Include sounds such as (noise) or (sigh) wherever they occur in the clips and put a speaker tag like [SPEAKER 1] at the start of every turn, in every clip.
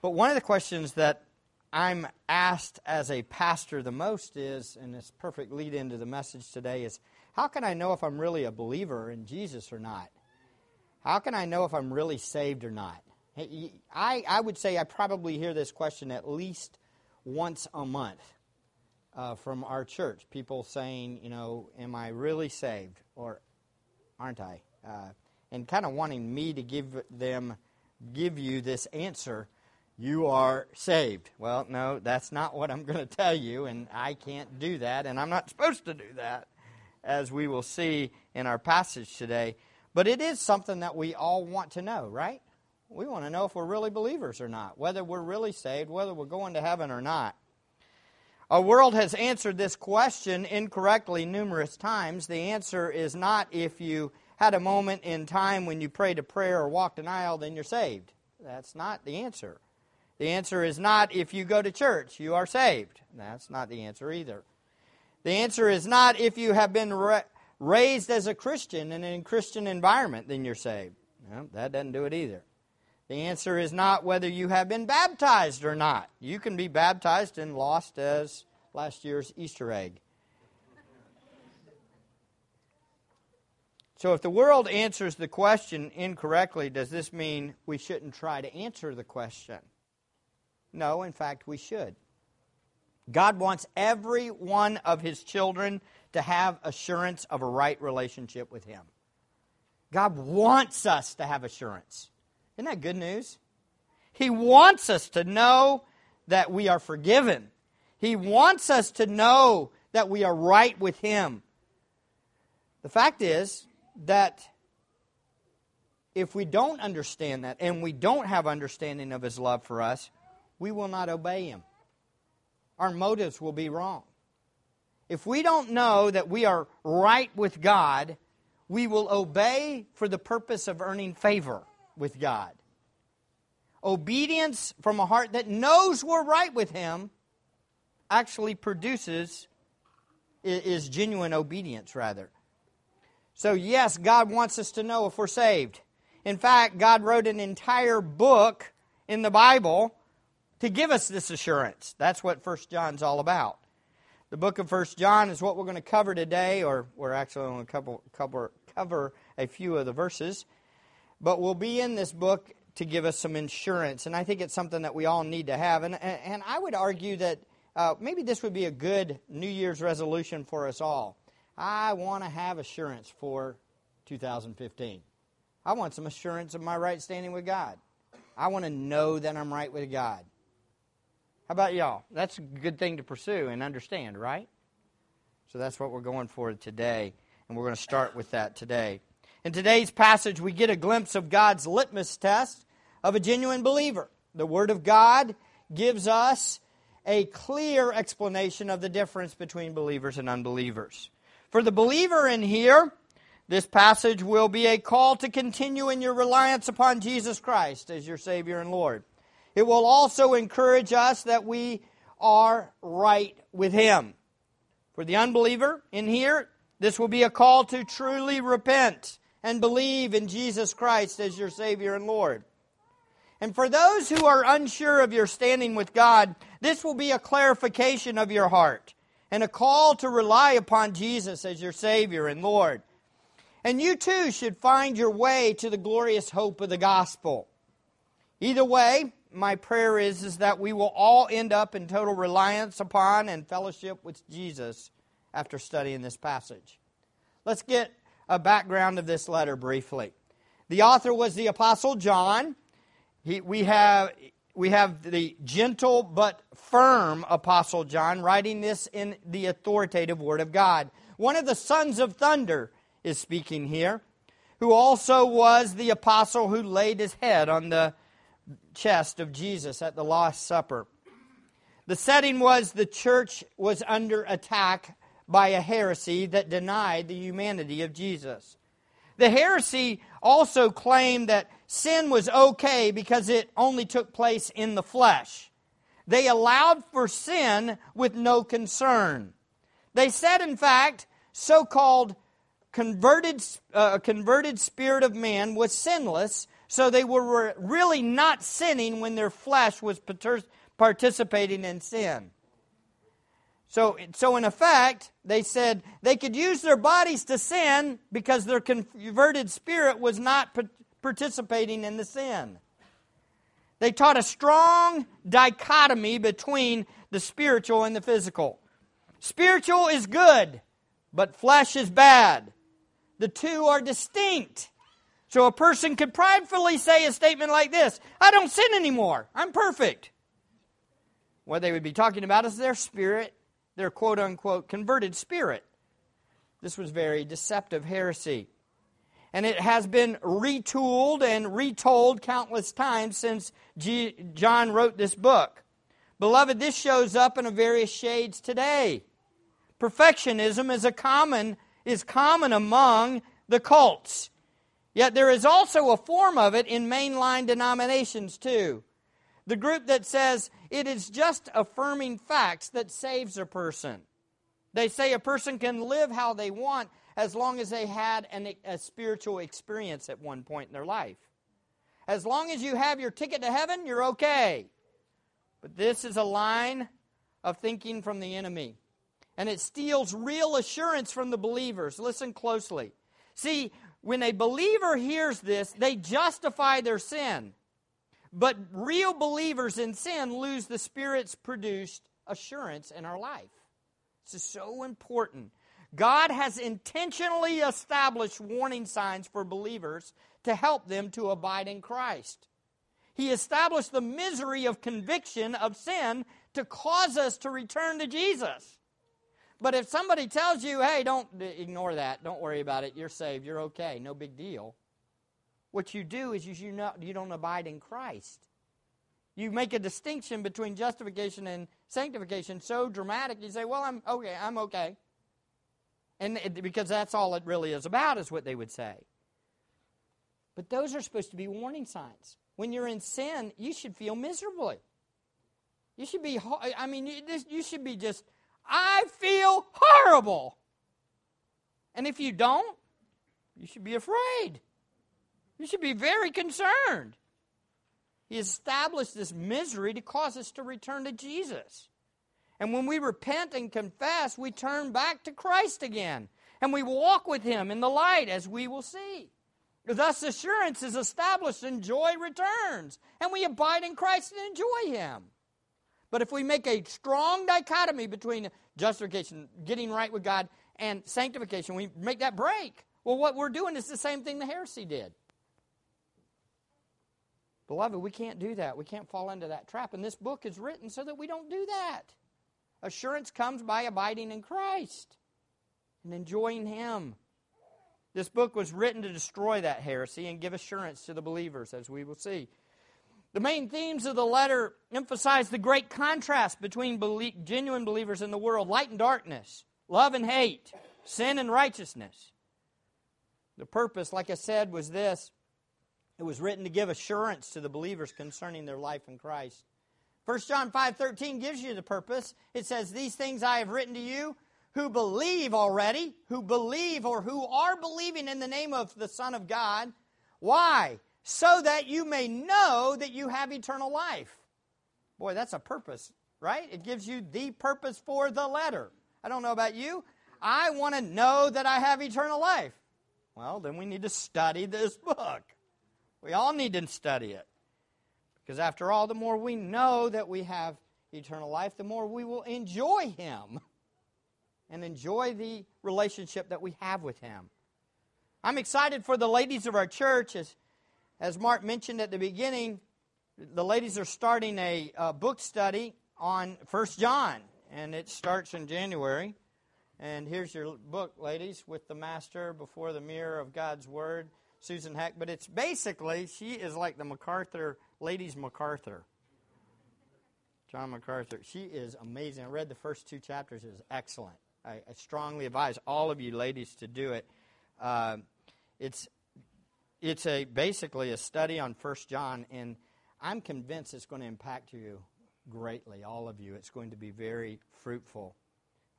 [SPEAKER 1] But one of the questions that I'm asked as a pastor the most is, and it's perfect lead into the message today, is how can I know if I'm really a believer in Jesus or not? How can I know if I'm really saved or not? I, I would say I probably hear this question at least once a month uh, from our church. People saying, you know, am I really saved or aren't I? Uh, and kind of wanting me to give them, give you this answer you are saved. Well, no, that's not what I'm going to tell you, and I can't do that, and I'm not supposed to do that, as we will see in our passage today. But it is something that we all want to know, right? We want to know if we're really believers or not, whether we're really saved, whether we're going to heaven or not. Our world has answered this question incorrectly numerous times. The answer is not if you had a moment in time when you prayed a prayer or walked an aisle, then you're saved. That's not the answer. The answer is not if you go to church, you are saved. That's not the answer either. The answer is not if you have been ra- raised as a Christian and in a Christian environment, then you're saved. No, that doesn't do it either. The answer is not whether you have been baptized or not. You can be baptized and lost as last year's Easter egg. So, if the world answers the question incorrectly, does this mean we shouldn't try to answer the question? No, in fact, we should. God wants every one of his children to have assurance of a right relationship with him. God wants us to have assurance. Isn't that good news? He wants us to know that we are forgiven. He wants us to know that we are right with Him. The fact is that if we don't understand that and we don't have understanding of His love for us, we will not obey Him. Our motives will be wrong. If we don't know that we are right with God, we will obey for the purpose of earning favor with God. Obedience from a heart that knows we're right with Him actually produces, is genuine obedience, rather. So, yes, God wants us to know if we're saved. In fact, God wrote an entire book in the Bible to give us this assurance. That's what 1 John's all about. The book of 1 John is what we're going to cover today, or we're actually going to cover, cover, cover a few of the verses. But we'll be in this book to give us some insurance, and I think it's something that we all need to have. And, and I would argue that uh, maybe this would be a good New Year's resolution for us all. I want to have assurance for 2015. I want some assurance of my right standing with God. I want to know that I'm right with God. How about y'all? That's a good thing to pursue and understand, right? So that's what we're going for today, and we're going to start with that today. In today's passage, we get a glimpse of God's litmus test of a genuine believer. The Word of God gives us a clear explanation of the difference between believers and unbelievers. For the believer in here, this passage will be a call to continue in your reliance upon Jesus Christ as your Savior and Lord. It will also encourage us that we are right with Him. For the unbeliever in here, this will be a call to truly repent and believe in Jesus Christ as your Savior and Lord. And for those who are unsure of your standing with God, this will be a clarification of your heart and a call to rely upon Jesus as your Savior and Lord. And you too should find your way to the glorious hope of the gospel. Either way, my prayer is, is that we will all end up in total reliance upon and fellowship with Jesus after studying this passage. Let's get a background of this letter briefly. The author was the Apostle John. He, we, have, we have the gentle but firm Apostle John writing this in the authoritative Word of God. One of the sons of thunder is speaking here, who also was the apostle who laid his head on the chest of Jesus at the Last Supper. The setting was the church was under attack by a heresy that denied the humanity of Jesus. The heresy also claimed that sin was okay because it only took place in the flesh. They allowed for sin with no concern. They said, in fact, so called converted, uh, converted spirit of man was sinless So they were really not sinning when their flesh was participating in sin. So, so in effect, they said they could use their bodies to sin because their converted spirit was not participating in the sin. They taught a strong dichotomy between the spiritual and the physical. Spiritual is good, but flesh is bad. The two are distinct. So a person could pridefully say a statement like this I don't sin anymore. I'm perfect. What they would be talking about is their spirit, their quote unquote converted spirit. This was very deceptive heresy. And it has been retooled and retold countless times since G- John wrote this book. Beloved, this shows up in various shades today. Perfectionism is a common is common among the cults. Yet there is also a form of it in mainline denominations too. The group that says it is just affirming facts that saves a person. They say a person can live how they want as long as they had an, a spiritual experience at one point in their life. As long as you have your ticket to heaven, you're okay. But this is a line of thinking from the enemy and it steals real assurance from the believers. Listen closely. See, when a believer hears this, they justify their sin. But real believers in sin lose the Spirit's produced assurance in our life. This is so important. God has intentionally established warning signs for believers to help them to abide in Christ. He established the misery of conviction of sin to cause us to return to Jesus. But if somebody tells you, hey, don't ignore that, don't worry about it, you're saved, you're okay, no big deal. What you do is you, not, you don't abide in Christ. You make a distinction between justification and sanctification so dramatic, you say, well, I'm okay, I'm okay. And it, because that's all it really is about, is what they would say. But those are supposed to be warning signs. When you're in sin, you should feel miserably. You should be, I mean, you, you should be just I feel horrible. And if you don't, you should be afraid. You should be very concerned. He established this misery to cause us to return to Jesus. And when we repent and confess, we turn back to Christ again. And we walk with Him in the light, as we will see. Thus, assurance is established and joy returns. And we abide in Christ and enjoy Him. But if we make a strong dichotomy between justification, getting right with God, and sanctification, we make that break. Well, what we're doing is the same thing the heresy did. Beloved, we can't do that. We can't fall into that trap. And this book is written so that we don't do that. Assurance comes by abiding in Christ and enjoying Him. This book was written to destroy that heresy and give assurance to the believers, as we will see. The main themes of the letter emphasize the great contrast between genuine believers in the world light and darkness, love and hate, sin and righteousness. The purpose, like I said, was this it was written to give assurance to the believers concerning their life in Christ. 1 John 5:13 gives you the purpose. It says, "These things I have written to you who believe already, who believe or who are believing in the name of the Son of God. Why? So that you may know that you have eternal life. Boy, that's a purpose, right? It gives you the purpose for the letter. I don't know about you. I want to know that I have eternal life. Well, then we need to study this book. We all need to study it. Because after all, the more we know that we have eternal life, the more we will enjoy Him and enjoy the relationship that we have with Him. I'm excited for the ladies of our church as as Mark mentioned at the beginning, the ladies are starting a, book study on First John, and it starts in January. And here's your book, ladies, with the master before the mirror of God's Word, Susan Heck. But it's basically, she is like the MacArthur, ladies MacArthur. John MacArthur. She is amazing. I read the first two chapters. It is excellent. I, I strongly advise all of you ladies to do it. Uh, it's it's a basically a study on First John, and I'm convinced it's going to impact you greatly, all of you. It's going to be very fruitful.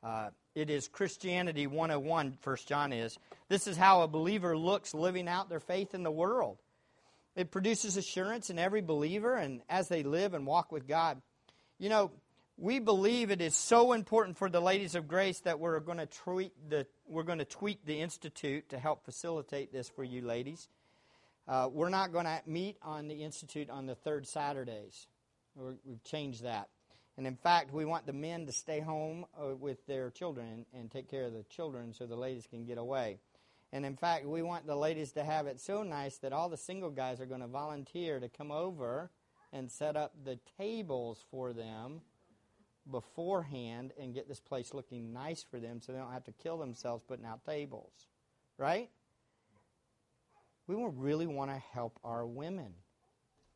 [SPEAKER 1] Uh, it is Christianity 101, First John is. This is how a believer looks living out their faith in the world. It produces assurance in every believer and as they live and walk with God. You know, we believe it is so important for the ladies of grace that we're going to tweak the we're going to tweak the institute to help facilitate this for you ladies. Uh, we're not going to meet on the institute on the third Saturdays. we have changed that, and in fact, we want the men to stay home uh, with their children and, and take care of the children so the ladies can get away. And in fact, we want the ladies to have it so nice that all the single guys are going to volunteer to come over and set up the tables for them beforehand and get this place looking nice for them so they don't have to kill themselves putting out tables. Right? We really want to help our women.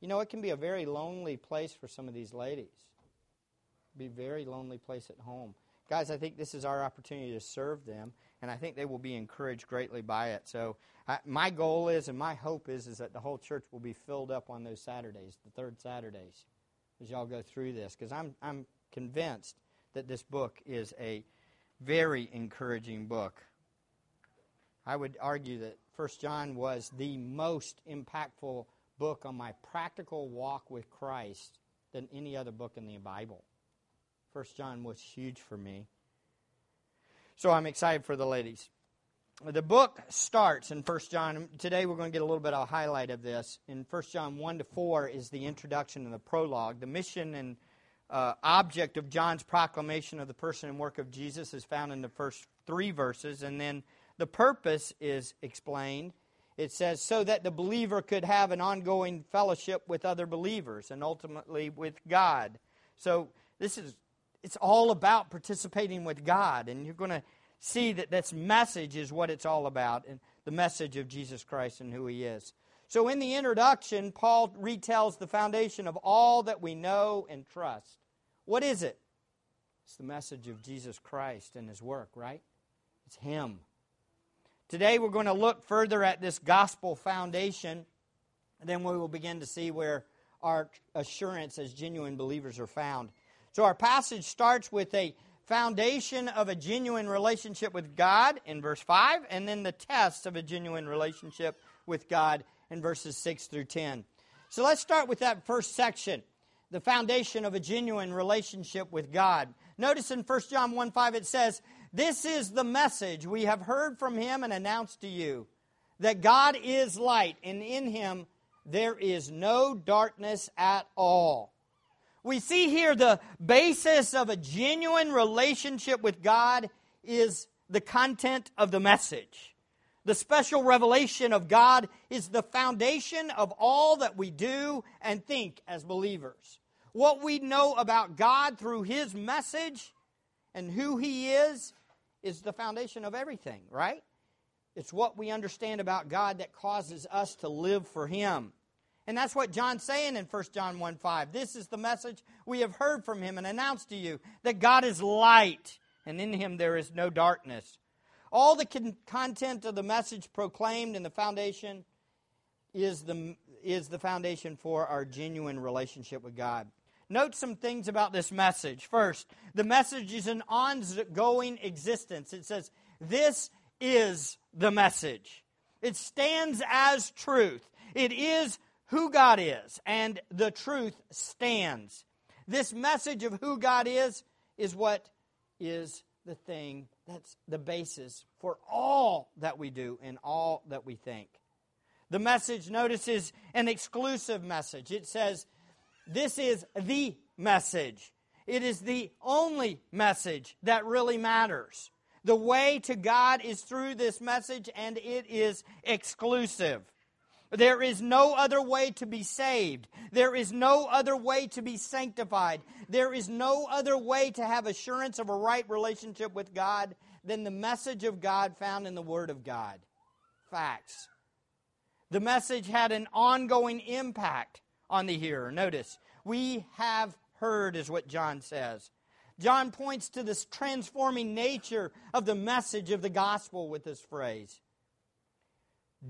[SPEAKER 1] You know, it can be a very lonely place for some of these ladies. Be a very lonely place at home. Guys, I think this is our opportunity to serve them and I think they will be encouraged greatly by it. So I, my goal is, and my hope is, is that the whole church will be filled up on those Saturdays, the third Saturdays, as y'all go through this, because I'm I'm convinced that this book is a very encouraging book. I would argue that First John was the most impactful book on my practical walk with Christ than any other book in the Bible. First John was huge for me. So I'm excited for the ladies. The book starts in 1 John. Today we're going to get a little bit of a highlight of this. In 1 John 1 to 4 is the introduction and the prologue. The mission and uh, object of John's proclamation of the person and work of Jesus is found in the first three verses. And then the purpose is explained. It says, so that the believer could have an ongoing fellowship with other believers and ultimately with God. So this is it's all about participating with God. And you're going to see that this message is what it's all about and the message of Jesus Christ and who he is. So, in the introduction, Paul retells the foundation of all that we know and trust. What is it? It's the message of Jesus Christ and his work, right? It's him. Today, we're going to look further at this gospel foundation, and then we will begin to see where our assurance as genuine believers are found. So our passage starts with a foundation of a genuine relationship with God in verse 5, and then the test of a genuine relationship with God in verses 6 through 10. So let's start with that first section the foundation of a genuine relationship with God. Notice in 1 John 1 5 it says, This is the message we have heard from him and announced to you that God is light, and in him there is no darkness at all. We see here the basis of a genuine relationship with God is the content of the message. The special revelation of God is the foundation of all that we do and think as believers. What we know about God through His message and who He is is the foundation of everything, right? It's what we understand about God that causes us to live for Him. And that's what John's saying in 1 John 1 5. This is the message we have heard from him and announced to you that God is light, and in him there is no darkness. All the con- content of the message proclaimed in the foundation is the, is the foundation for our genuine relationship with God. Note some things about this message. First, the message is an ongoing existence. It says, This is the message. It stands as truth. It is who God is, and the truth stands. This message of who God is is what is the thing that's the basis for all that we do and all that we think. The message, notice, is an exclusive message. It says, This is the message. It is the only message that really matters. The way to God is through this message, and it is exclusive. There is no other way to be saved. There is no other way to be sanctified. There is no other way to have assurance of a right relationship with God than the message of God found in the Word of God. Facts. The message had an ongoing impact on the hearer. Notice, we have heard, is what John says. John points to this transforming nature of the message of the gospel with this phrase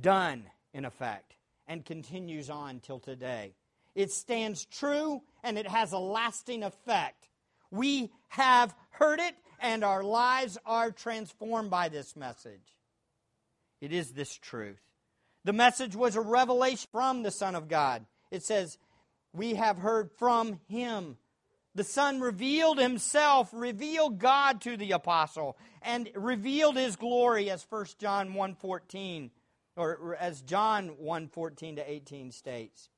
[SPEAKER 1] done in effect, and continues on till today. It stands true and it has a lasting effect. We have heard it, and our lives are transformed by this message. It is this truth. The message was a revelation from the Son of God. It says, We have heard from him. The Son revealed himself, revealed God to the apostle, and revealed his glory as 1 John 1.14, or as John 1.14 to 18 states.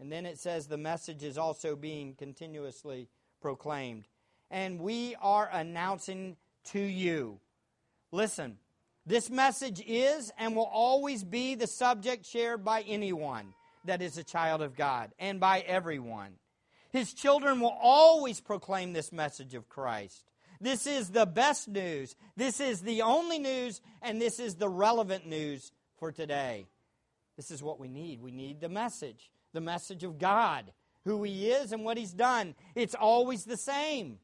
[SPEAKER 1] And then it says the message is also being continuously proclaimed. And we are announcing to you. Listen, this message is and will always be the subject shared by anyone that is a child of God and by everyone. His children will always proclaim this message of Christ. This is the best news. This is the only news, and this is the relevant news for today. This is what we need. We need the message, the message of God, who He is and what He's done. It's always the same.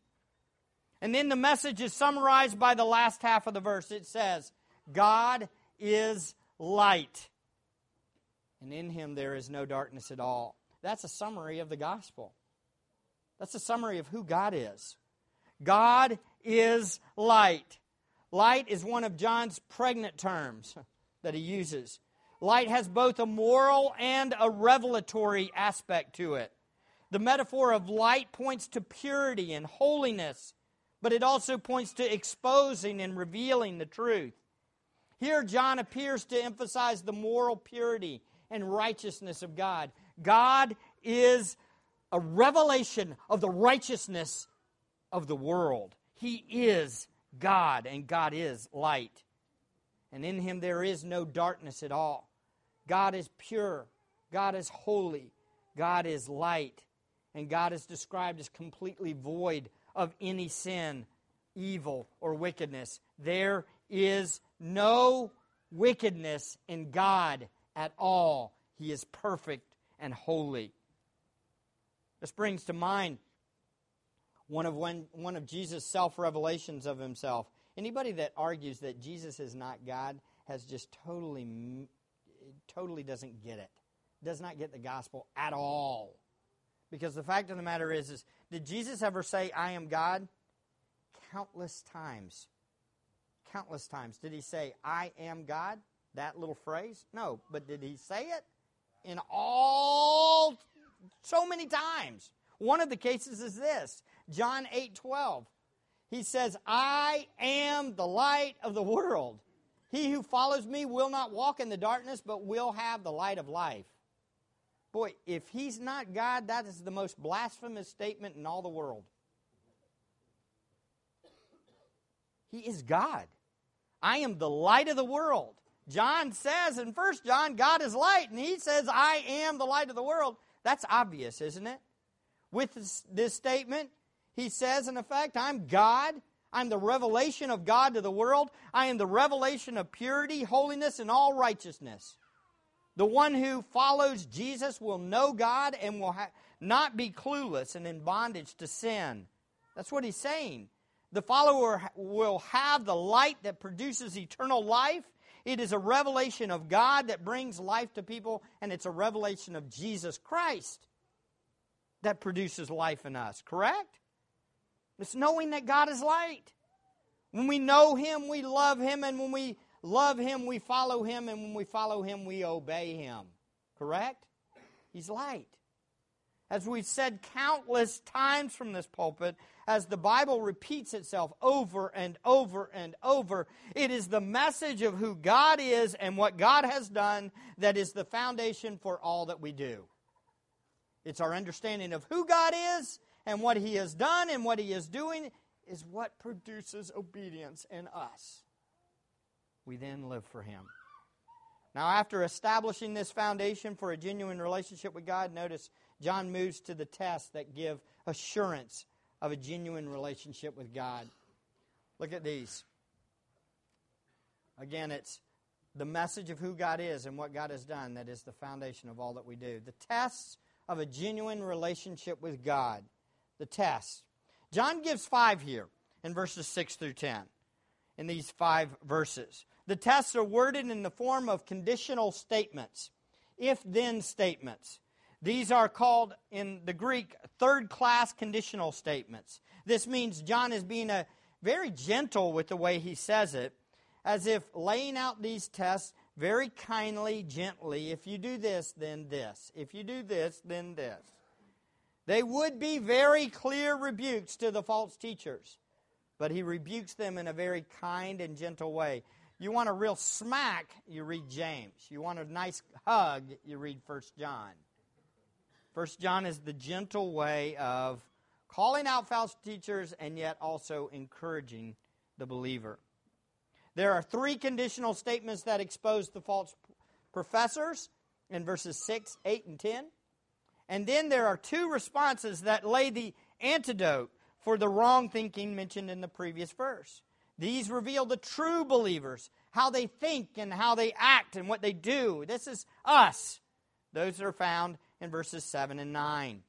[SPEAKER 1] And then the message is summarized by the last half of the verse. It says, God is light, and in him there is no darkness at all. That's a summary of the gospel. That's a summary of who God is. God is light. Light is one of John's pregnant terms that he uses. Light has both a moral and a revelatory aspect to it. The metaphor of light points to purity and holiness, but it also points to exposing and revealing the truth. Here, John appears to emphasize the moral purity and righteousness of God. God is a revelation of the righteousness of the world. He is God, and God is light. And in him there is no darkness at all. God is pure, God is holy, God is light, and God is described as completely void of any sin, evil, or wickedness. There is no wickedness in God at all. He is perfect and holy. This brings to mind one of, one, one of Jesus' self revelations of himself. Anybody that argues that Jesus is not God has just totally, totally doesn't get it. Does not get the gospel at all. Because the fact of the matter is, is did Jesus ever say, I am God? Countless times countless times. Did he say, I am God? That little phrase? No. But did he say it? In all, so many times. One of the cases is this John 8 12. He says, I am the light of the world. He who follows me will not walk in the darkness, but will have the light of life. Boy, if he's not God, that is the most blasphemous statement in all the world. He is God. I am the light of the world. John says in First John, God is light, and he says, I am the light of the world. That's obvious, isn't it? With this, this statement, he says, in effect, I'm God. I'm the revelation of God to the world. I am the revelation of purity, holiness, and all righteousness. The one who follows Jesus will know God and will ha- not be clueless and in bondage to sin. That's what he's saying. The follower will have the light that produces eternal life. It is a revelation of God that brings life to people, and it's a revelation of Jesus Christ that produces life in us, correct? It's knowing that God is light. When we know Him, we love Him, and when we love Him, we follow Him, and when we follow Him, we obey Him, correct? He's light. As we've said countless times from this pulpit, as the Bible repeats itself over and over and over, it is the message of who God is and what God has done that is the foundation for all that we do. It's our understanding of who God is and what He has done and what He is doing is what produces obedience in us. We then live for Him. Now, after establishing this foundation for a genuine relationship with God, notice John moves to the tests that give assurance of a genuine relationship with God. Look at these. Again, it's the message of who God is and what God has done that is the foundation of all that we do. The tests of a genuine relationship with God. The tests. John gives five here in verses 6 through 10, in these five verses. The tests are worded in the form of conditional statements, if then statements. These are called in the Greek third class conditional statements. This means John is being a very gentle with the way he says it, as if laying out these tests very kindly, gently, if you do this, then this. If you do this, then this. They would be very clear rebukes to the false teachers, but he rebukes them in a very kind and gentle way. You want a real smack, you read James. You want a nice hug, you read 1 John. 1 John is the gentle way of calling out false teachers and yet also encouraging the believer. There are three conditional statements that expose the false professors in verses 6, 8, and 10. And then there are two responses that lay the antidote for the wrong thinking mentioned in the previous verse. These reveal the true believers, how they think and how they act and what they do. This is us. Those are found in verses 7 and 9.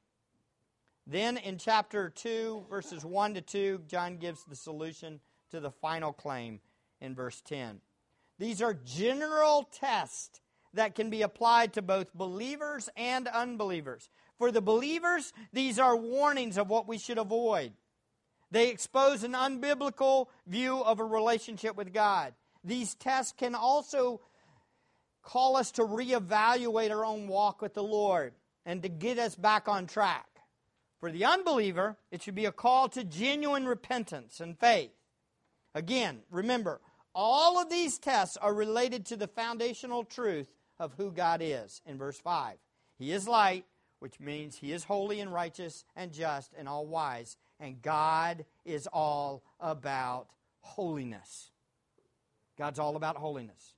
[SPEAKER 1] Then in chapter 2, verses 1 to 2, John gives the solution to the final claim in verse 10. These are general tests that can be applied to both believers and unbelievers. For the believers, these are warnings of what we should avoid. They expose an unbiblical view of a relationship with God. These tests can also call us to reevaluate our own walk with the Lord and to get us back on track. For the unbeliever, it should be a call to genuine repentance and faith. Again, remember, all of these tests are related to the foundational truth of who God is in verse 5. He is light, which means he is holy and righteous and just and all wise, and God is all about holiness. God's all about holiness.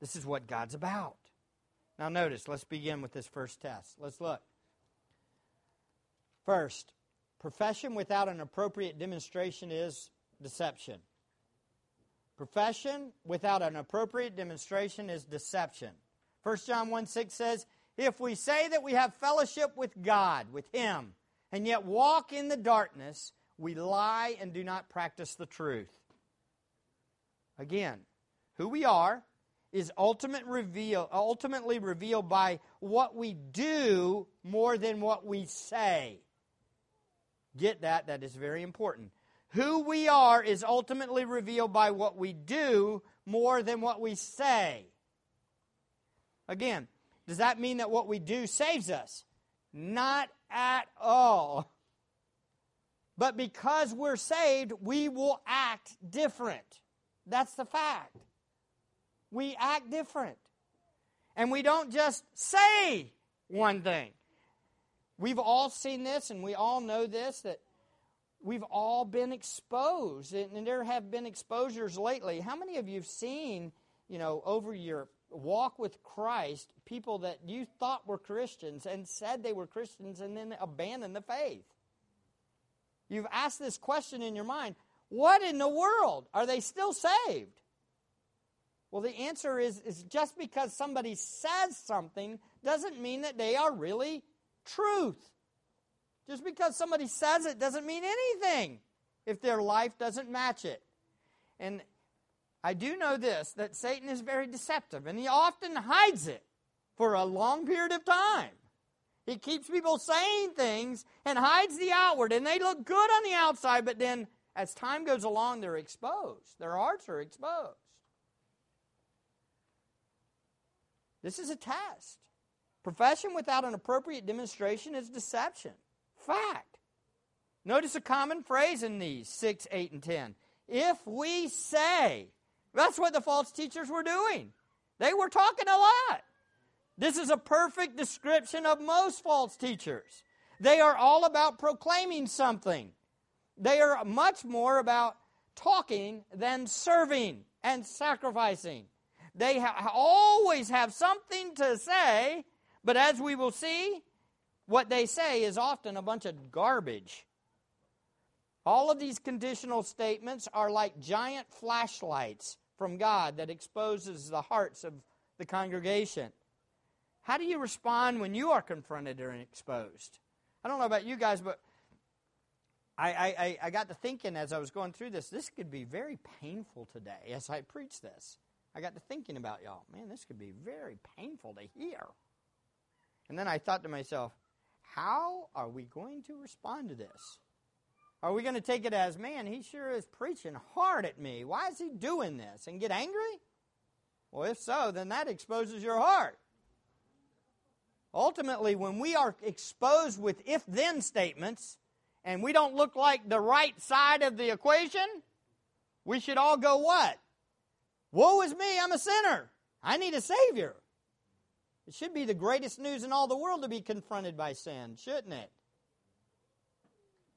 [SPEAKER 1] This is what God's about. Now, notice, let's begin with this first test. Let's look. First, profession without an appropriate demonstration is deception. Profession without an appropriate demonstration is deception. 1 John 1 6 says, If we say that we have fellowship with God, with Him, and yet walk in the darkness, we lie and do not practice the truth. Again, who we are is ultimate reveal, ultimately revealed by what we do more than what we say. Get that? That is very important. Who we are is ultimately revealed by what we do more than what we say. Again, does that mean that what we do saves us? Not at all. But because we're saved, we will act different. That's the fact. We act different. And we don't just say one thing. We've all seen this and we all know this that we've all been exposed, and there have been exposures lately. How many of you have seen, you know, over your walk with Christ, people that you thought were Christians and said they were Christians and then abandoned the faith? You've asked this question in your mind what in the world? Are they still saved? Well, the answer is, is just because somebody says something doesn't mean that they are really truth. Just because somebody says it doesn't mean anything if their life doesn't match it. And I do know this that Satan is very deceptive, and he often hides it for a long period of time. He keeps people saying things and hides the outward, and they look good on the outside, but then as time goes along, they're exposed. Their hearts are exposed. This is a test. Profession without an appropriate demonstration is deception. Fact. Notice a common phrase in these 6, 8, and 10. If we say, that's what the false teachers were doing. They were talking a lot. This is a perfect description of most false teachers. They are all about proclaiming something. They are much more about talking than serving and sacrificing. They ha- always have something to say, but as we will see, what they say is often a bunch of garbage. All of these conditional statements are like giant flashlights from God that exposes the hearts of the congregation. How do you respond when you are confronted or exposed? I don't know about you guys, but I, I, I got to thinking as I was going through this, this could be very painful today as I preach this. I got to thinking about y'all. Man, this could be very painful to hear. And then I thought to myself, how are we going to respond to this? Are we going to take it as, man, he sure is preaching hard at me. Why is he doing this? And get angry? Well, if so, then that exposes your heart. Ultimately, when we are exposed with if then statements and we don't look like the right side of the equation, we should all go what? Woe is me, I'm a sinner. I need a Savior. It should be the greatest news in all the world to be confronted by sin, shouldn't it?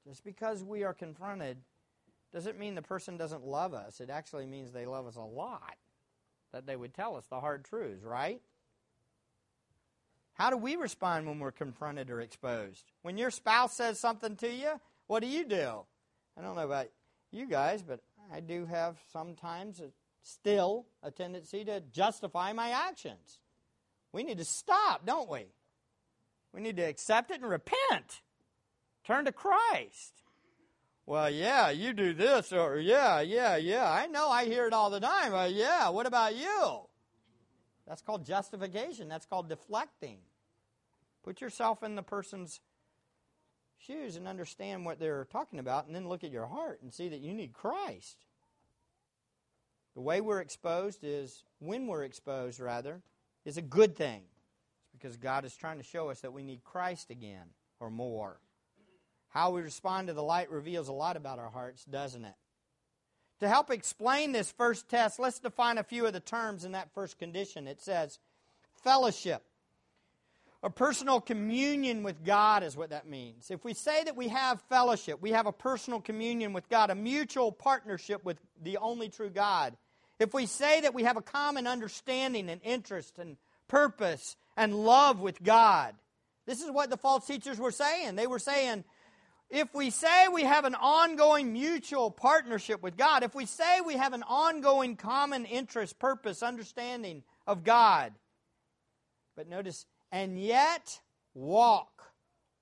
[SPEAKER 1] Just because we are confronted doesn't mean the person doesn't love us. It actually means they love us a lot. That they would tell us the hard truths, right? How do we respond when we're confronted or exposed? When your spouse says something to you, what do you do? I don't know about you guys, but I do have sometimes still a tendency to justify my actions. We need to stop, don't we? We need to accept it and repent. Turn to Christ. Well, yeah, you do this, or yeah, yeah, yeah. I know I hear it all the time. Yeah, what about you? That's called justification. That's called deflecting. Put yourself in the person's shoes and understand what they're talking about, and then look at your heart and see that you need Christ. The way we're exposed is, when we're exposed, rather, is a good thing. It's because God is trying to show us that we need Christ again or more. How we respond to the light reveals a lot about our hearts, doesn't it? To help explain this first test, let's define a few of the terms in that first condition. It says fellowship. A personal communion with God is what that means. If we say that we have fellowship, we have a personal communion with God, a mutual partnership with the only true God. If we say that we have a common understanding and interest and purpose and love with God, this is what the false teachers were saying. They were saying, if we say we have an ongoing mutual partnership with God, if we say we have an ongoing common interest, purpose, understanding of God, but notice and yet walk.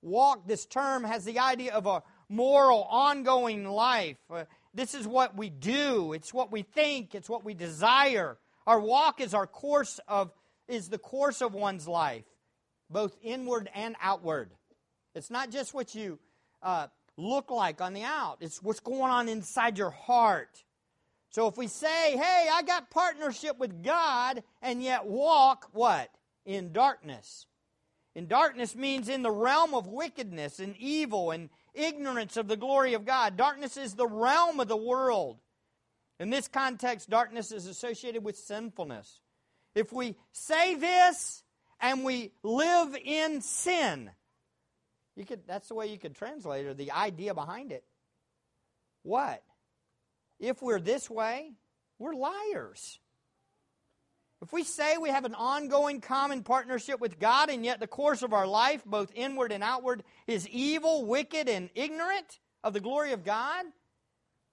[SPEAKER 1] Walk, this term has the idea of a moral, ongoing life. Uh, this is what we do, it's what we think, it's what we desire. Our walk is our course of is the course of one's life, both inward and outward. It's not just what you uh, look like on the out, it's what's going on inside your heart. So if we say, hey, I got partnership with God, and yet walk what? In darkness. In darkness means in the realm of wickedness and evil and ignorance of the glory of God. Darkness is the realm of the world. In this context, darkness is associated with sinfulness. If we say this and we live in sin, you could, that's the way you could translate it, or the idea behind it. What? If we're this way, we're liars. If we say we have an ongoing common partnership with God, and yet the course of our life, both inward and outward, is evil, wicked, and ignorant of the glory of God,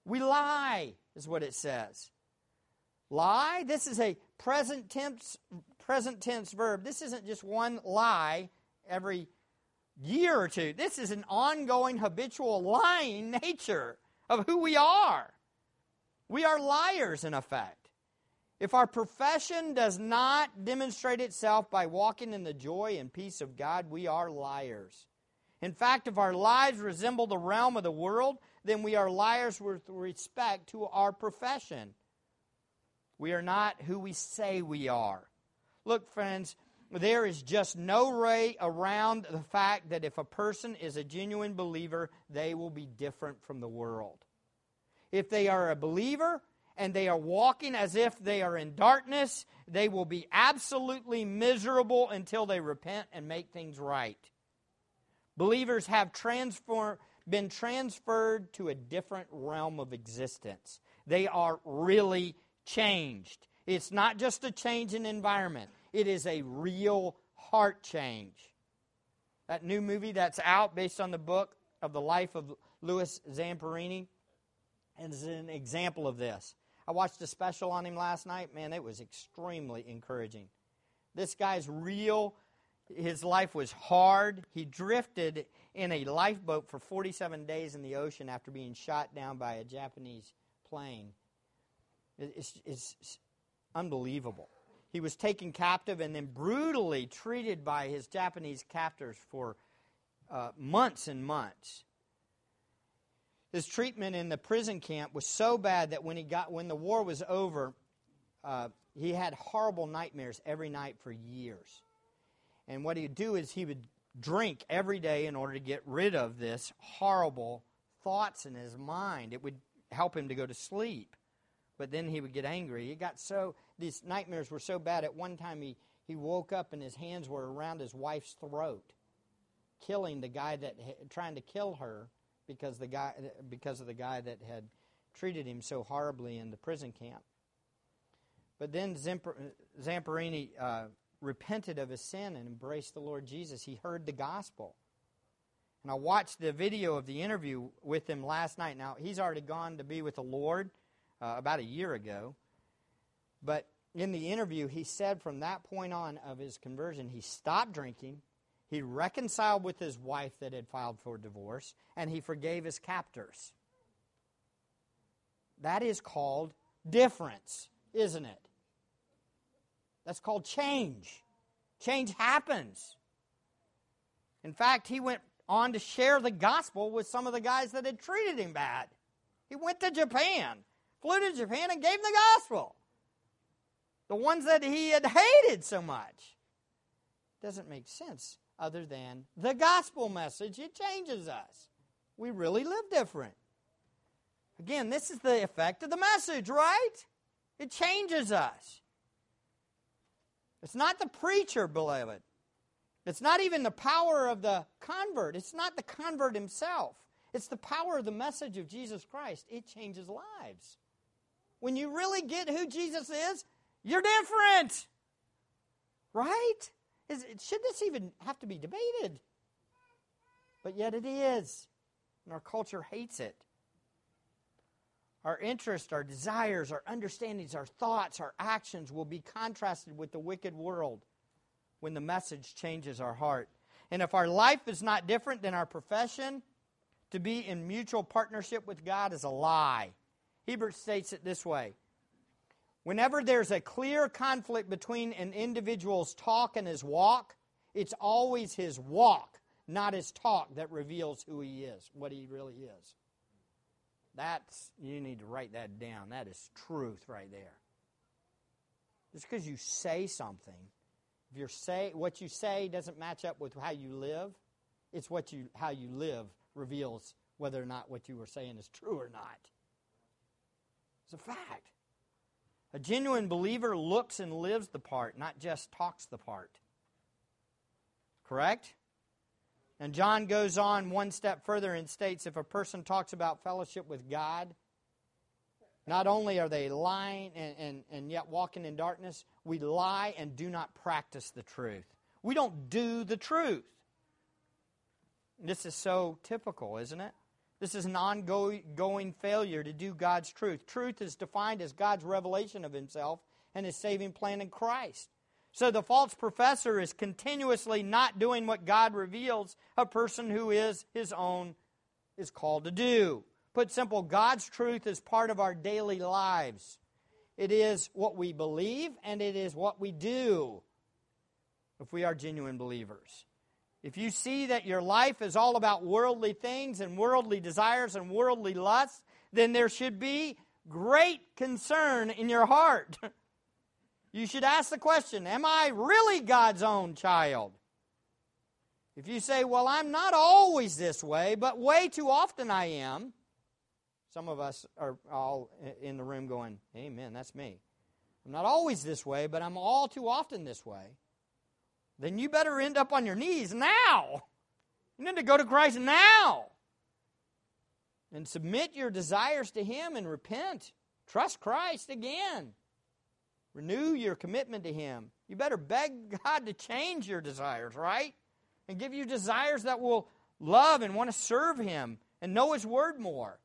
[SPEAKER 1] we lie, is what it says. Lie, this is a present tense, present tense verb. This isn't just one lie every year or two. This is an ongoing, habitual lying nature of who we are. We are liars, in effect. If our profession does not demonstrate itself by walking in the joy and peace of God, we are liars. In fact, if our lives resemble the realm of the world, then we are liars with respect to our profession. We are not who we say we are. Look, friends, there is just no way around the fact that if a person is a genuine believer, they will be different from the world. If they are a believer, and they are walking as if they are in darkness, they will be absolutely miserable until they repent and make things right. Believers have transform, been transferred to a different realm of existence. They are really changed. It's not just a change in environment, it is a real heart change. That new movie that's out based on the book of the life of Louis Zamperini is an example of this. I watched a special on him last night. Man, it was extremely encouraging. This guy's real, his life was hard. He drifted in a lifeboat for 47 days in the ocean after being shot down by a Japanese plane. It's, it's unbelievable. He was taken captive and then brutally treated by his Japanese captors for uh, months and months. His treatment in the prison camp was so bad that when he got when the war was over, uh, he had horrible nightmares every night for years. And what he'd do is he would drink every day in order to get rid of this horrible thoughts in his mind. It would help him to go to sleep. But then he would get angry. He got so these nightmares were so bad at one time he, he woke up and his hands were around his wife's throat, killing the guy that trying to kill her because the guy because of the guy that had treated him so horribly in the prison camp. But then Zamperini uh, repented of his sin and embraced the Lord Jesus. He heard the gospel. And I watched the video of the interview with him last night. Now, he's already gone to be with the Lord uh, about a year ago. But in the interview, he said from that point on of his conversion, he stopped drinking, he reconciled with his wife that had filed for divorce, and he forgave his captors. That is called difference, isn't it? That's called change. Change happens. In fact, he went on to share the gospel with some of the guys that had treated him bad. He went to Japan, flew to Japan, and gave them the gospel. The ones that he had hated so much. Doesn't make sense other than the gospel message. It changes us. We really live different. Again, this is the effect of the message, right? It changes us. It's not the preacher, beloved. It's not even the power of the convert. It's not the convert himself. It's the power of the message of Jesus Christ. It changes lives. When you really get who Jesus is, you're different. Right? Is, should this even have to be debated? But yet it is. And our culture hates it. Our interests, our desires, our understandings, our thoughts, our actions will be contrasted with the wicked world when the message changes our heart. And if our life is not different than our profession, to be in mutual partnership with God is a lie. Hebrews states it this way Whenever there's a clear conflict between an individual's talk and his walk, it's always his walk, not his talk, that reveals who he is, what he really is. That's, you need to write that down. That is truth right there. Just because you say something, if you're say, what you say doesn't match up with how you live, it's what you, how you live reveals whether or not what you were saying is true or not. It's a fact. A genuine believer looks and lives the part, not just talks the part. Correct? And John goes on one step further and states if a person talks about fellowship with God, not only are they lying and, and, and yet walking in darkness, we lie and do not practice the truth. We don't do the truth. This is so typical, isn't it? This is an ongoing failure to do God's truth. Truth is defined as God's revelation of Himself and His saving plan in Christ. So the false professor is continuously not doing what God reveals a person who is his own is called to do. Put simple, God's truth is part of our daily lives. It is what we believe and it is what we do if we are genuine believers. If you see that your life is all about worldly things and worldly desires and worldly lusts, then there should be great concern in your heart. (laughs) you should ask the question Am I really God's own child? If you say, Well, I'm not always this way, but way too often I am, some of us are all in the room going, Amen, that's me. I'm not always this way, but I'm all too often this way then you better end up on your knees now. You need to go to Christ now. And submit your desires to Him and repent. Trust Christ again. Renew your commitment to Him. You better beg God to change your desires, right? And give you desires that will love and want to serve Him and know His Word more.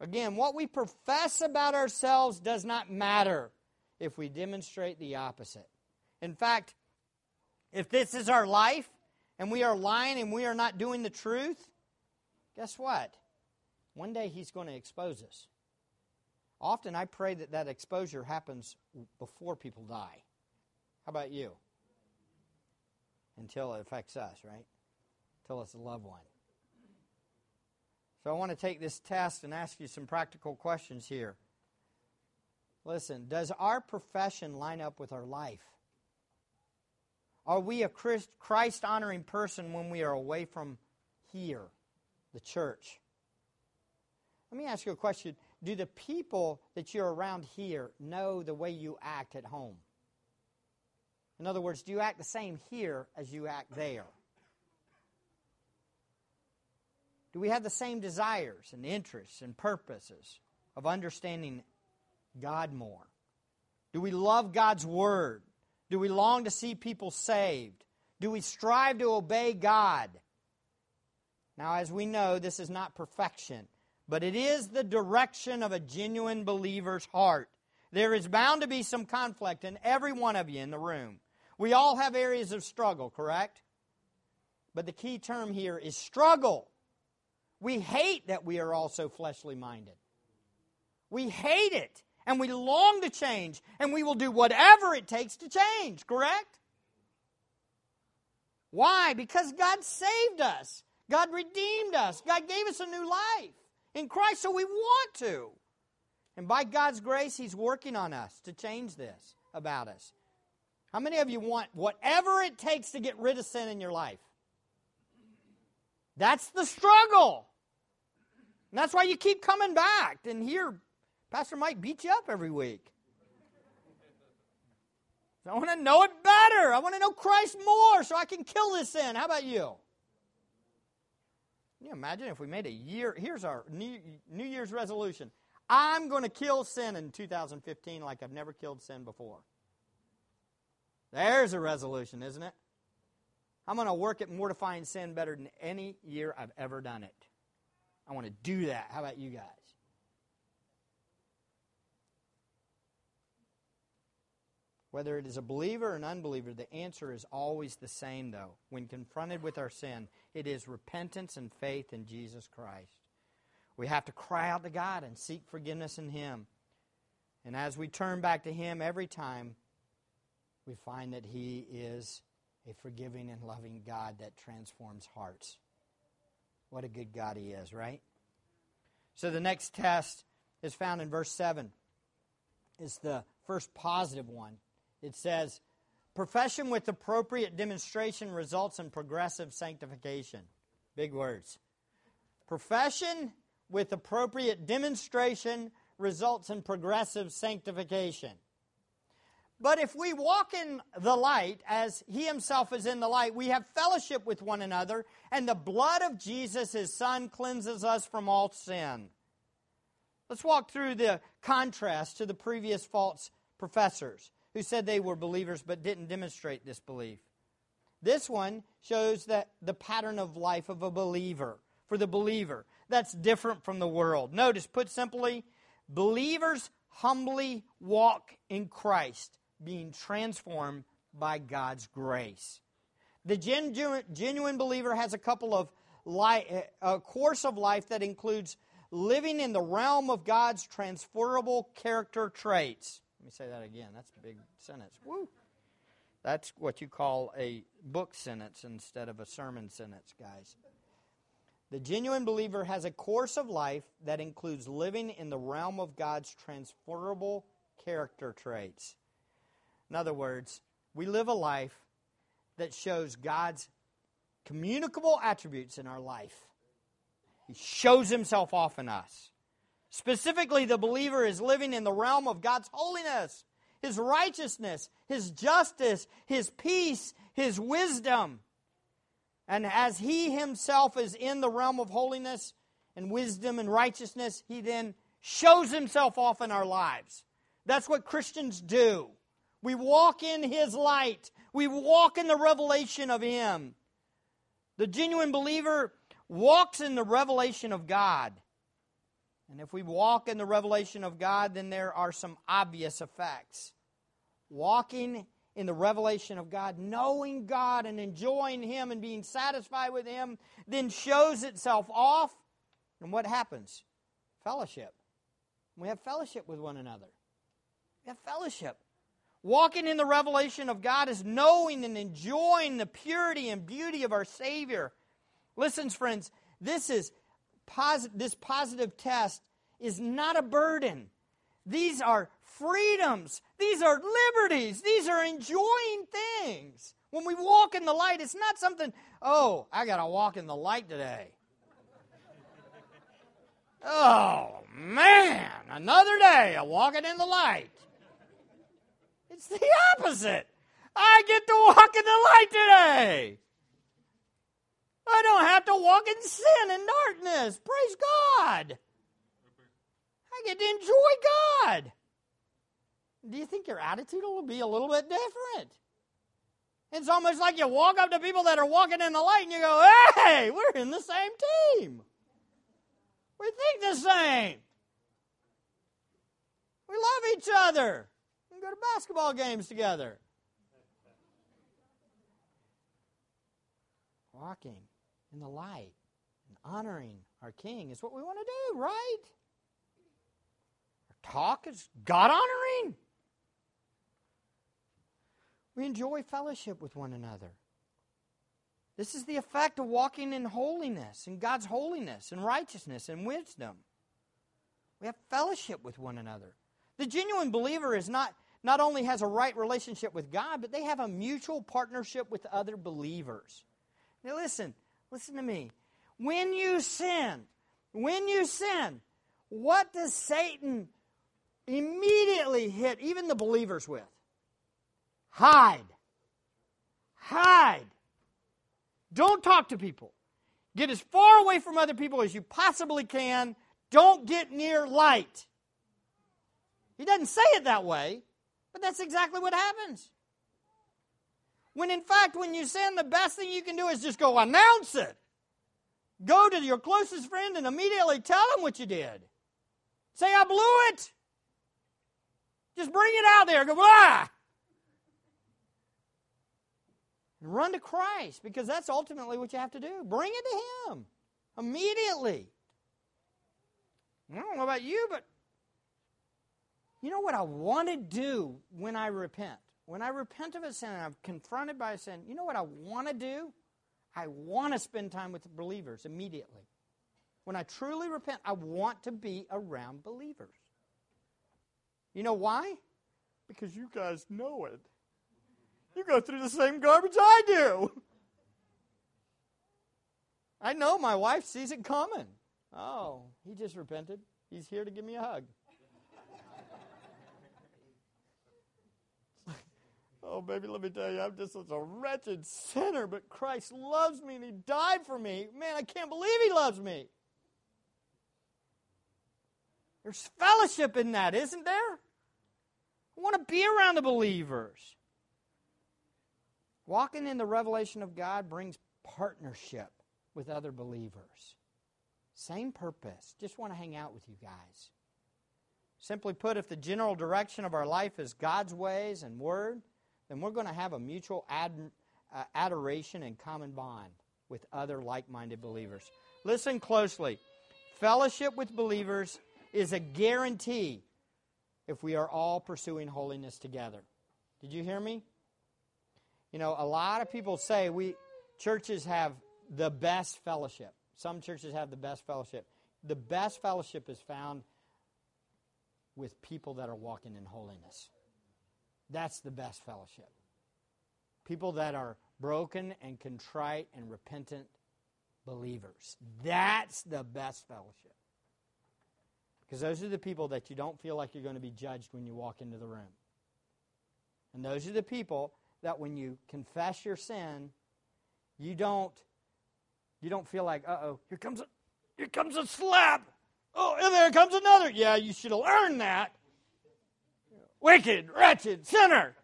[SPEAKER 1] Again, what we profess about ourselves does not matter if we demonstrate the opposite. In fact, if this is our life and we are lying and we are not doing the truth, guess what? One day He's going to expose us. Often I pray that that exposure happens before people die. How about you? Until it affects us, right? Until it's a loved one. So I want to take this test and ask you some practical questions here. Listen, does our profession line up with our life? Are we a Christ honoring person when we are away from here, the church? Let me ask you a question. Do the people that you're around here know the way you act at home? In other words, do you act the same here as you act there? Do we have the same desires and interests and purposes of understanding God more? Do we love God's Word? Do we long to see people saved? Do we strive to obey God? Now, as we know, this is not perfection, but it is the direction of a genuine believer's heart. There is bound to be some conflict in every one of you in the room. We all have areas of struggle, correct? But the key term here is struggle. We hate that we are also fleshly minded. We hate it and we long to change, and we will do whatever it takes to change, correct? Why? Because God saved us. God redeemed us. God gave us a new life in Christ, so we want to. And by God's grace, He's working on us to change this about us. How many of you want whatever it takes to get rid of sin in your life? That's the struggle. And that's why you keep coming back and here Pastor Mike beats you up every week. I want to know it better. I want to know Christ more so I can kill this sin. How about you? Can you imagine if we made a year? Here's our New, New Year's resolution I'm going to kill sin in 2015 like I've never killed sin before. There's a resolution, isn't it? I'm going to work at mortifying sin better than any year I've ever done it. I want to do that. How about you guys? Whether it is a believer or an unbeliever, the answer is always the same, though. When confronted with our sin, it is repentance and faith in Jesus Christ. We have to cry out to God and seek forgiveness in Him. And as we turn back to Him every time, we find that He is a forgiving and loving God that transforms hearts. What a good God He is, right? So the next test is found in verse 7. It's the first positive one. It says, Profession with appropriate demonstration results in progressive sanctification. Big words. Profession with appropriate demonstration results in progressive sanctification. But if we walk in the light as he himself is in the light, we have fellowship with one another, and the blood of Jesus, his son, cleanses us from all sin. Let's walk through the contrast to the previous false professors who said they were believers but didn't demonstrate this belief. This one shows that the pattern of life of a believer, for the believer, that's different from the world. Notice, put simply, believers humbly walk in Christ, being transformed by God's grace. The genuine, believer has a couple of a course of life that includes living in the realm of God's transferable character traits. Let me say that again. That's a big sentence. Woo! That's what you call a book sentence instead of a sermon sentence, guys. The genuine believer has a course of life that includes living in the realm of God's transferable character traits. In other words, we live a life that shows God's communicable attributes in our life. He shows himself off in us. Specifically, the believer is living in the realm of God's holiness, His righteousness, His justice, His peace, His wisdom. And as He Himself is in the realm of holiness and wisdom and righteousness, He then shows Himself off in our lives. That's what Christians do. We walk in His light, we walk in the revelation of Him. The genuine believer walks in the revelation of God. And if we walk in the revelation of God, then there are some obvious effects. Walking in the revelation of God, knowing God and enjoying Him and being satisfied with Him, then shows itself off. And what happens? Fellowship. We have fellowship with one another. We have fellowship. Walking in the revelation of God is knowing and enjoying the purity and beauty of our Savior. Listen, friends, this is this positive test is not a burden. These are freedoms. These are liberties. These are enjoying things. When we walk in the light, it's not something, oh, I got to walk in the light today. oh, man, another day of walking in the light. It's the opposite. I get to walk in the light today. I don't have to walk in sin and darkness. Praise God. I get to enjoy God. Do you think your attitude will be a little bit different? It's almost like you walk up to people that are walking in the light and you go, hey, we're in the same team. We think the same. We love each other. We go to basketball games together. Walking in the light and honoring our King is what we want to do, right? Our talk is God honoring. We enjoy fellowship with one another. This is the effect of walking in holiness, in God's holiness, and righteousness, and wisdom. We have fellowship with one another. The genuine believer is not, not only has a right relationship with God, but they have a mutual partnership with other believers. Now, listen, listen to me. When you sin, when you sin, what does Satan immediately hit even the believers with? Hide. Hide. Don't talk to people. Get as far away from other people as you possibly can. Don't get near light. He doesn't say it that way, but that's exactly what happens. When in fact, when you sin, the best thing you can do is just go announce it. Go to your closest friend and immediately tell them what you did. Say, I blew it. Just bring it out there. Go, blah. Run to Christ because that's ultimately what you have to do. Bring it to Him immediately. I don't know about you, but you know what I want to do when I repent? When I repent of a sin and I'm confronted by a sin, you know what I want to do? I want to spend time with believers immediately. When I truly repent, I want to be around believers. You know why? Because you guys know it. You go through the same garbage I do. I know my wife sees it coming. Oh, he just repented. He's here to give me a hug. Oh, baby, let me tell you, I'm just such a wretched sinner, but Christ loves me and He died for me. Man, I can't believe He loves me. There's fellowship in that, isn't there? I want to be around the believers. Walking in the revelation of God brings partnership with other believers. Same purpose. Just want to hang out with you guys. Simply put, if the general direction of our life is God's ways and Word, then we're going to have a mutual ad, uh, adoration and common bond with other like minded believers. Listen closely. Fellowship with believers is a guarantee if we are all pursuing holiness together. Did you hear me? You know, a lot of people say we churches have the best fellowship. Some churches have the best fellowship. The best fellowship is found with people that are walking in holiness. That's the best fellowship. People that are broken and contrite and repentant believers. That's the best fellowship. Because those are the people that you don't feel like you're going to be judged when you walk into the room. And those are the people that when you confess your sin, you don't you don't feel like, uh-oh, here comes a here comes a slap. Oh, and there comes another. Yeah, you should have learned that. Wicked, wretched sinner.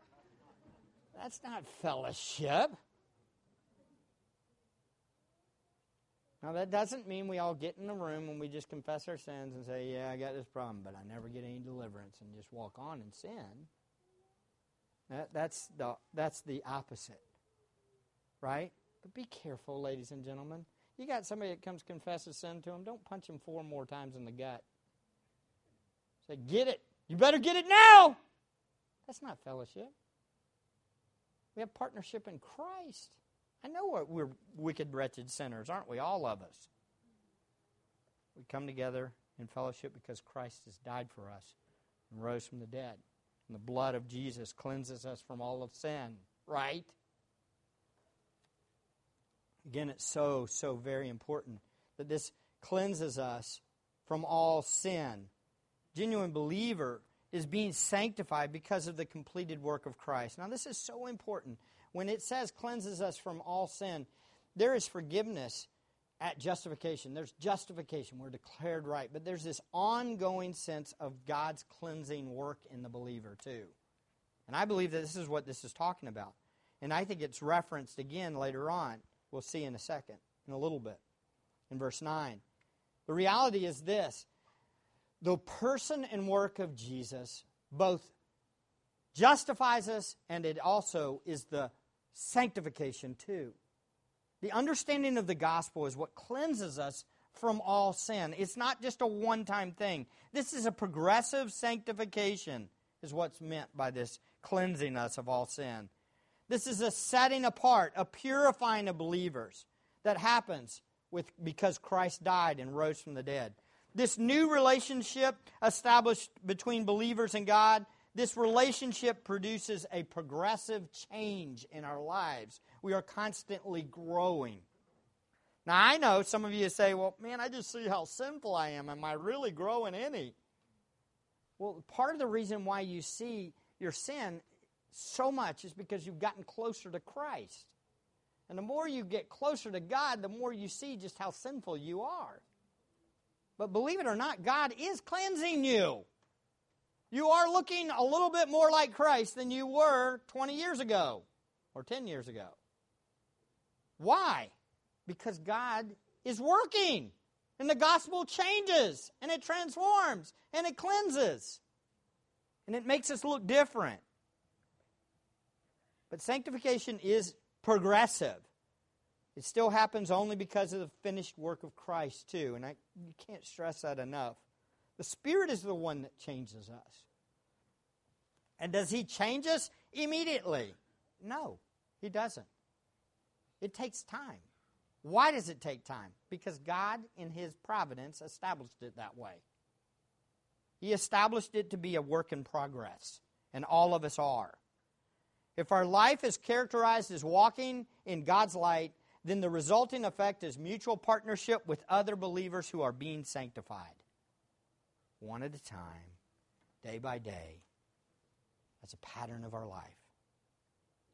[SPEAKER 1] That's not fellowship. Now, that doesn't mean we all get in the room and we just confess our sins and say, Yeah, I got this problem, but I never get any deliverance and just walk on in sin. That, that's, the, that's the opposite, right? But be careful, ladies and gentlemen. You got somebody that comes confess a sin to him, don't punch him four more times in the gut. Say, get it. You better get it now. That's not fellowship. We have partnership in Christ. I know we're wicked, wretched sinners, aren't we? All of us. We come together in fellowship because Christ has died for us. and rose from the dead. And the blood of Jesus cleanses us from all of sin, right? Again, it's so, so very important that this cleanses us from all sin. Genuine believer is being sanctified because of the completed work of Christ. Now, this is so important. When it says cleanses us from all sin, there is forgiveness at justification. There's justification. We're declared right. But there's this ongoing sense of God's cleansing work in the believer, too. And I believe that this is what this is talking about. And I think it's referenced again later on. We'll see in a second, in a little bit, in verse 9. The reality is this the person and work of Jesus both justifies us and it also is the sanctification too. The understanding of the gospel is what cleanses us from all sin. It's not just a one time thing. This is a progressive sanctification, is what's meant by this cleansing us of all sin. This is a setting apart, a purifying of believers that happens with, because Christ died and rose from the dead. This new relationship established between believers and God this relationship produces a progressive change in our lives. We are constantly growing. Now, I know some of you say, well, man, I just see how sinful I am. Am I really growing any? Well, part of the reason why you see your sin so much is because you've gotten closer to Christ. And the more you get closer to God, the more you see just how sinful you are. But believe it or not, God is cleansing you. You are looking a little bit more like Christ than you were 20 years ago or 10 years ago. Why? Because God is working. And the gospel changes and it transforms and it cleanses. And it makes us look different. But sanctification is progressive. It still happens only because of the finished work of Christ, too. And I, you can't stress that enough. The Spirit is the one that changes us. And does He change us immediately? No, He doesn't. It takes time. Why does it take time? Because God, in His providence, established it that way. He established it to be a work in progress, and all of us are. If our life is characterized as walking in God's light, then the resulting effect is mutual partnership with other believers who are being sanctified one at a time, day by day. That's a pattern of our life.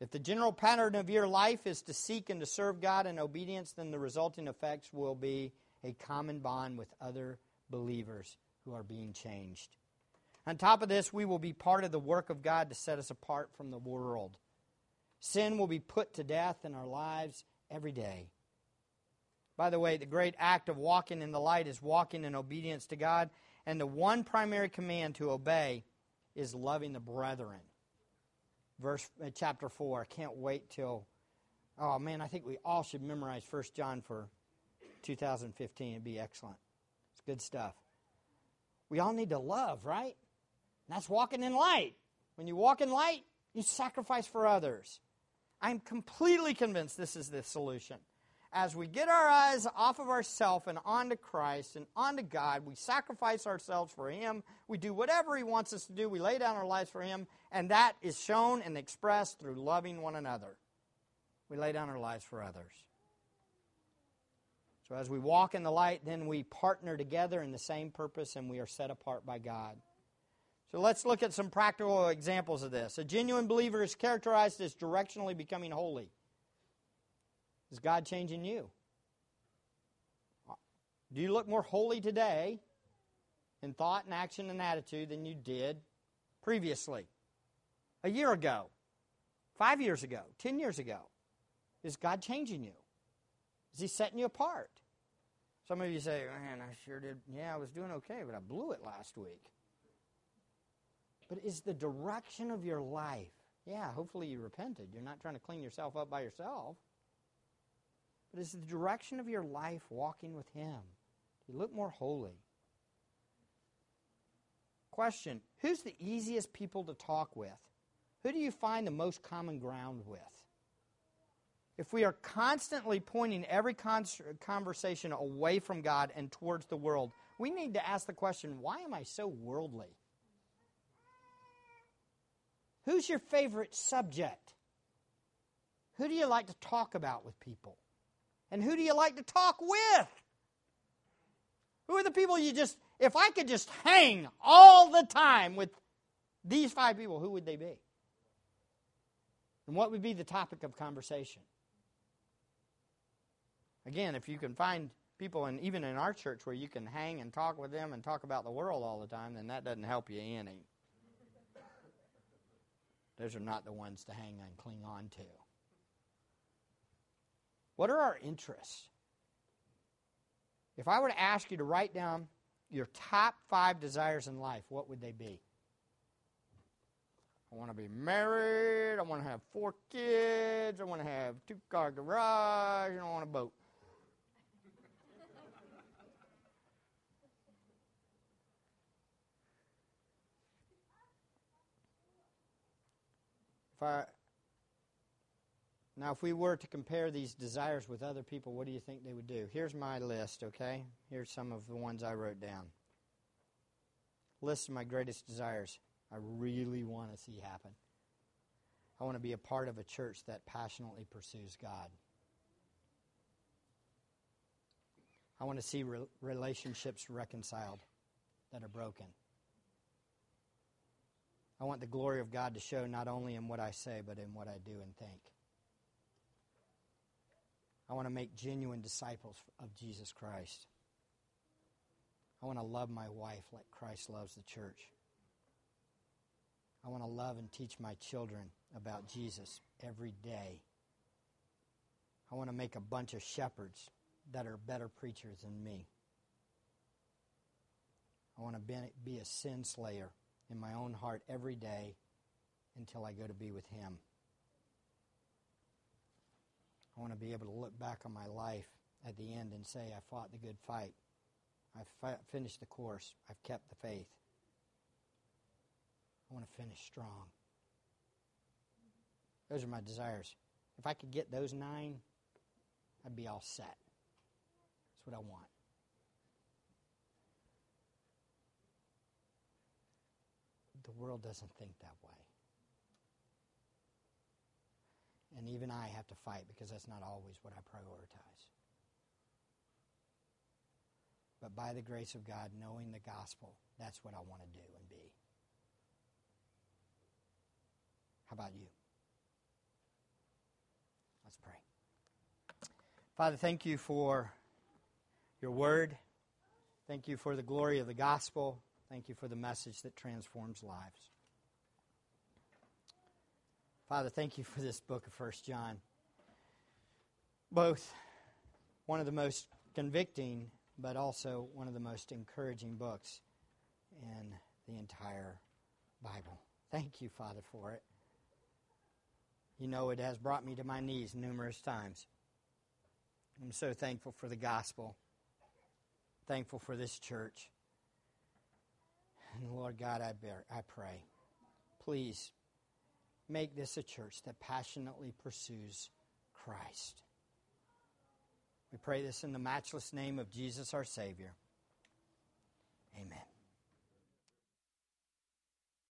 [SPEAKER 1] If the general pattern of your life is to seek and to serve God in obedience, then the resulting effects will be a common bond with other believers who are being changed. On top of this, we will be part of the work of God to set us apart from the world. Sin will be put to death in our lives every day. By the way, the great act of walking in the light is walking in obedience to God and the one primary command to obey is loving the brethren. Verse uh, chapter 4. I can't wait till Oh man, I think we all should memorize 1 John for 2015. It'd be excellent. It's good stuff. We all need to love, right? And that's walking in light. When you walk in light, you sacrifice for others. I'm completely convinced this is the solution as we get our eyes off of ourselves and onto Christ and onto God, we sacrifice ourselves for Him. We do whatever He wants us to do. We lay down our lives for Him. And that is shown and expressed through loving one another. We lay down our lives for others. So as we walk in the light, then we partner together in the same purpose and we are set apart by God. So let's look at some practical examples of this. A genuine believer is characterized as directionally becoming holy. Is God changing you? Do you look more holy today in thought and action and attitude than you did previously? A year ago? Five years ago? Ten years ago? Is God changing you? Is He setting you apart? Some of you say, man, I sure did. Yeah, I was doing okay, but I blew it last week. But is the direction of your life, yeah, hopefully you repented. You're not trying to clean yourself up by yourself but is the direction of your life walking with Him? You look more holy? Question Who's the easiest people to talk with? Who do you find the most common ground with? If we are constantly pointing every conversation away from God and towards the world, we need to ask the question why am I so worldly? Who's your favorite subject? Who do you like to talk about with people? And who do you like to talk with? Who are the people you just, if I could just hang all the time with these five people, who would they be? And what would be the topic of conversation? Again, if you can find people, and even in our church, where you can hang and talk with them and talk about the world all the time, then that doesn't help you any. Those are not the ones to hang and cling on to. What are our interests? If I were to ask you to write down your top five desires in life, what would they be? I want to be married. I want to have four kids. I want to have two car garage. And I want a boat. I now, if we were to compare these desires with other people, what do you think they would do? Here's my list, okay? Here's some of the ones I wrote down. List of my greatest desires. I really want to see happen. I want to be a part of a church that passionately pursues God. I want to see re- relationships reconciled that are broken. I want the glory of God to show not only in what I say, but in what I do and think. I want to make genuine disciples of Jesus Christ. I want to love my wife like Christ loves the church. I want to love and teach my children about Jesus every day. I want to make a bunch of shepherds that are better preachers than me. I want to be a sin slayer in my own heart every day until I go to be with Him. I want to be able to look back on my life at the end and say, I fought the good fight. I've fi- finished the course. I've kept the faith. I want to finish strong. Those are my desires. If I could get those nine, I'd be all set. That's what I want. The world doesn't think that way. And even I have to fight because that's not always what I prioritize. But by the grace of God, knowing the gospel, that's what I want to do and be. How about you? Let's pray. Father, thank you for your word. Thank you for the glory of the gospel. Thank you for the message that transforms lives. Father, thank you for this book of First John. Both one of the most convicting, but also one of the most encouraging books in the entire Bible. Thank you, Father, for it. You know, it has brought me to my knees numerous times. I'm so thankful for the gospel, thankful for this church. And Lord God, I, bear, I pray, please make this a church that passionately pursues Christ. We pray this in the matchless name of Jesus our Savior. Amen.